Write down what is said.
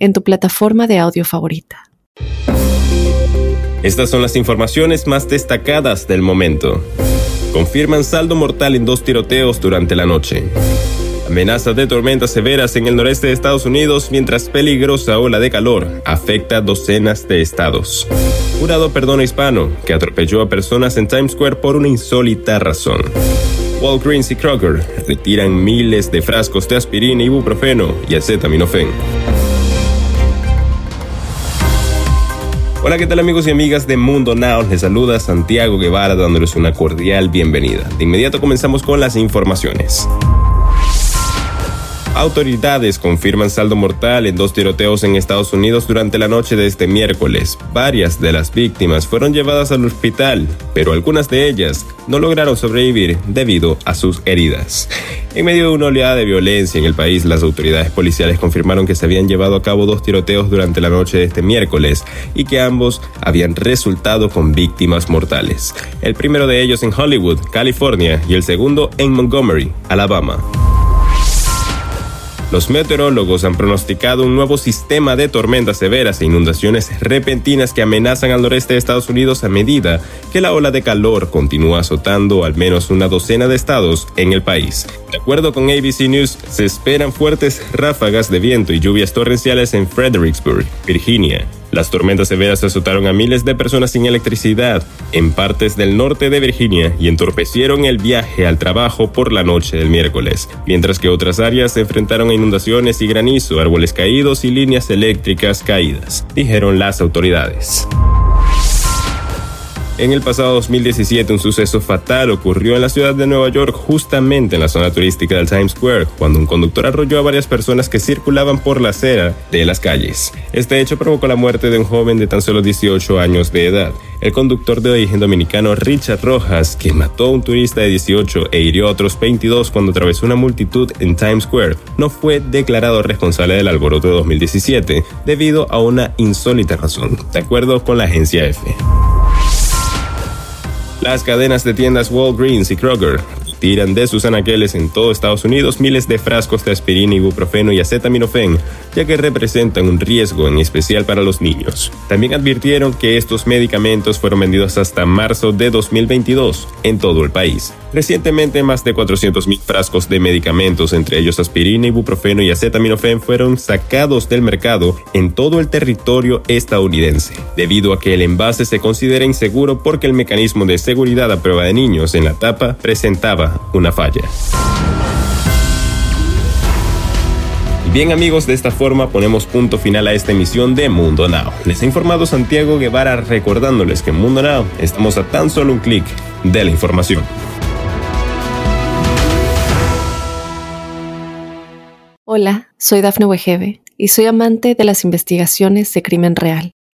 en tu plataforma de audio favorita. Estas son las informaciones más destacadas del momento. Confirman saldo mortal en dos tiroteos durante la noche. Amenazas de tormentas severas en el noreste de Estados Unidos mientras peligrosa ola de calor afecta docenas de estados. Jurado perdona hispano que atropelló a personas en Times Square por una insólita razón. Walgreens y Kroger retiran miles de frascos de aspirina, ibuprofeno y acetaminofén. Hola, ¿qué tal amigos y amigas de Mundo Now? Les saluda Santiago Guevara dándoles una cordial bienvenida. De inmediato comenzamos con las informaciones. Autoridades confirman saldo mortal en dos tiroteos en Estados Unidos durante la noche de este miércoles. Varias de las víctimas fueron llevadas al hospital, pero algunas de ellas no lograron sobrevivir debido a sus heridas. En medio de una oleada de violencia en el país, las autoridades policiales confirmaron que se habían llevado a cabo dos tiroteos durante la noche de este miércoles y que ambos habían resultado con víctimas mortales. El primero de ellos en Hollywood, California, y el segundo en Montgomery, Alabama. Los meteorólogos han pronosticado un nuevo sistema de tormentas severas e inundaciones repentinas que amenazan al noreste de Estados Unidos a medida que la ola de calor continúa azotando al menos una docena de estados en el país. De acuerdo con ABC News, se esperan fuertes ráfagas de viento y lluvias torrenciales en Fredericksburg, Virginia, las tormentas severas azotaron a miles de personas sin electricidad en partes del norte de Virginia y entorpecieron el viaje al trabajo por la noche del miércoles, mientras que otras áreas se enfrentaron a inundaciones y granizo, árboles caídos y líneas eléctricas caídas, dijeron las autoridades. En el pasado 2017, un suceso fatal ocurrió en la ciudad de Nueva York, justamente en la zona turística del Times Square, cuando un conductor arrolló a varias personas que circulaban por la acera de las calles. Este hecho provocó la muerte de un joven de tan solo 18 años de edad. El conductor de origen dominicano Richard Rojas, que mató a un turista de 18 e hirió a otros 22 cuando atravesó una multitud en Times Square, no fue declarado responsable del alboroto de 2017 debido a una insólita razón, de acuerdo con la agencia EFE. Las cadenas de tiendas Walgreens y Kroger tiran de sus anaqueles en todo Estados Unidos miles de frascos de aspirina, ibuprofeno y acetaminofén, ya que representan un riesgo en especial para los niños. También advirtieron que estos medicamentos fueron vendidos hasta marzo de 2022 en todo el país. Recientemente, más de 400.000 frascos de medicamentos, entre ellos aspirina, ibuprofeno y acetaminofén, fueron sacados del mercado en todo el territorio estadounidense, debido a que el envase se considera inseguro porque el mecanismo de seguridad a prueba de niños en la tapa presentaba una falla. Bien amigos, de esta forma ponemos punto final a esta emisión de Mundo Now. Les ha informado Santiago Guevara recordándoles que en Mundo Now estamos a tan solo un clic de la información. Hola, soy Dafne Wegebe y soy amante de las investigaciones de crimen real.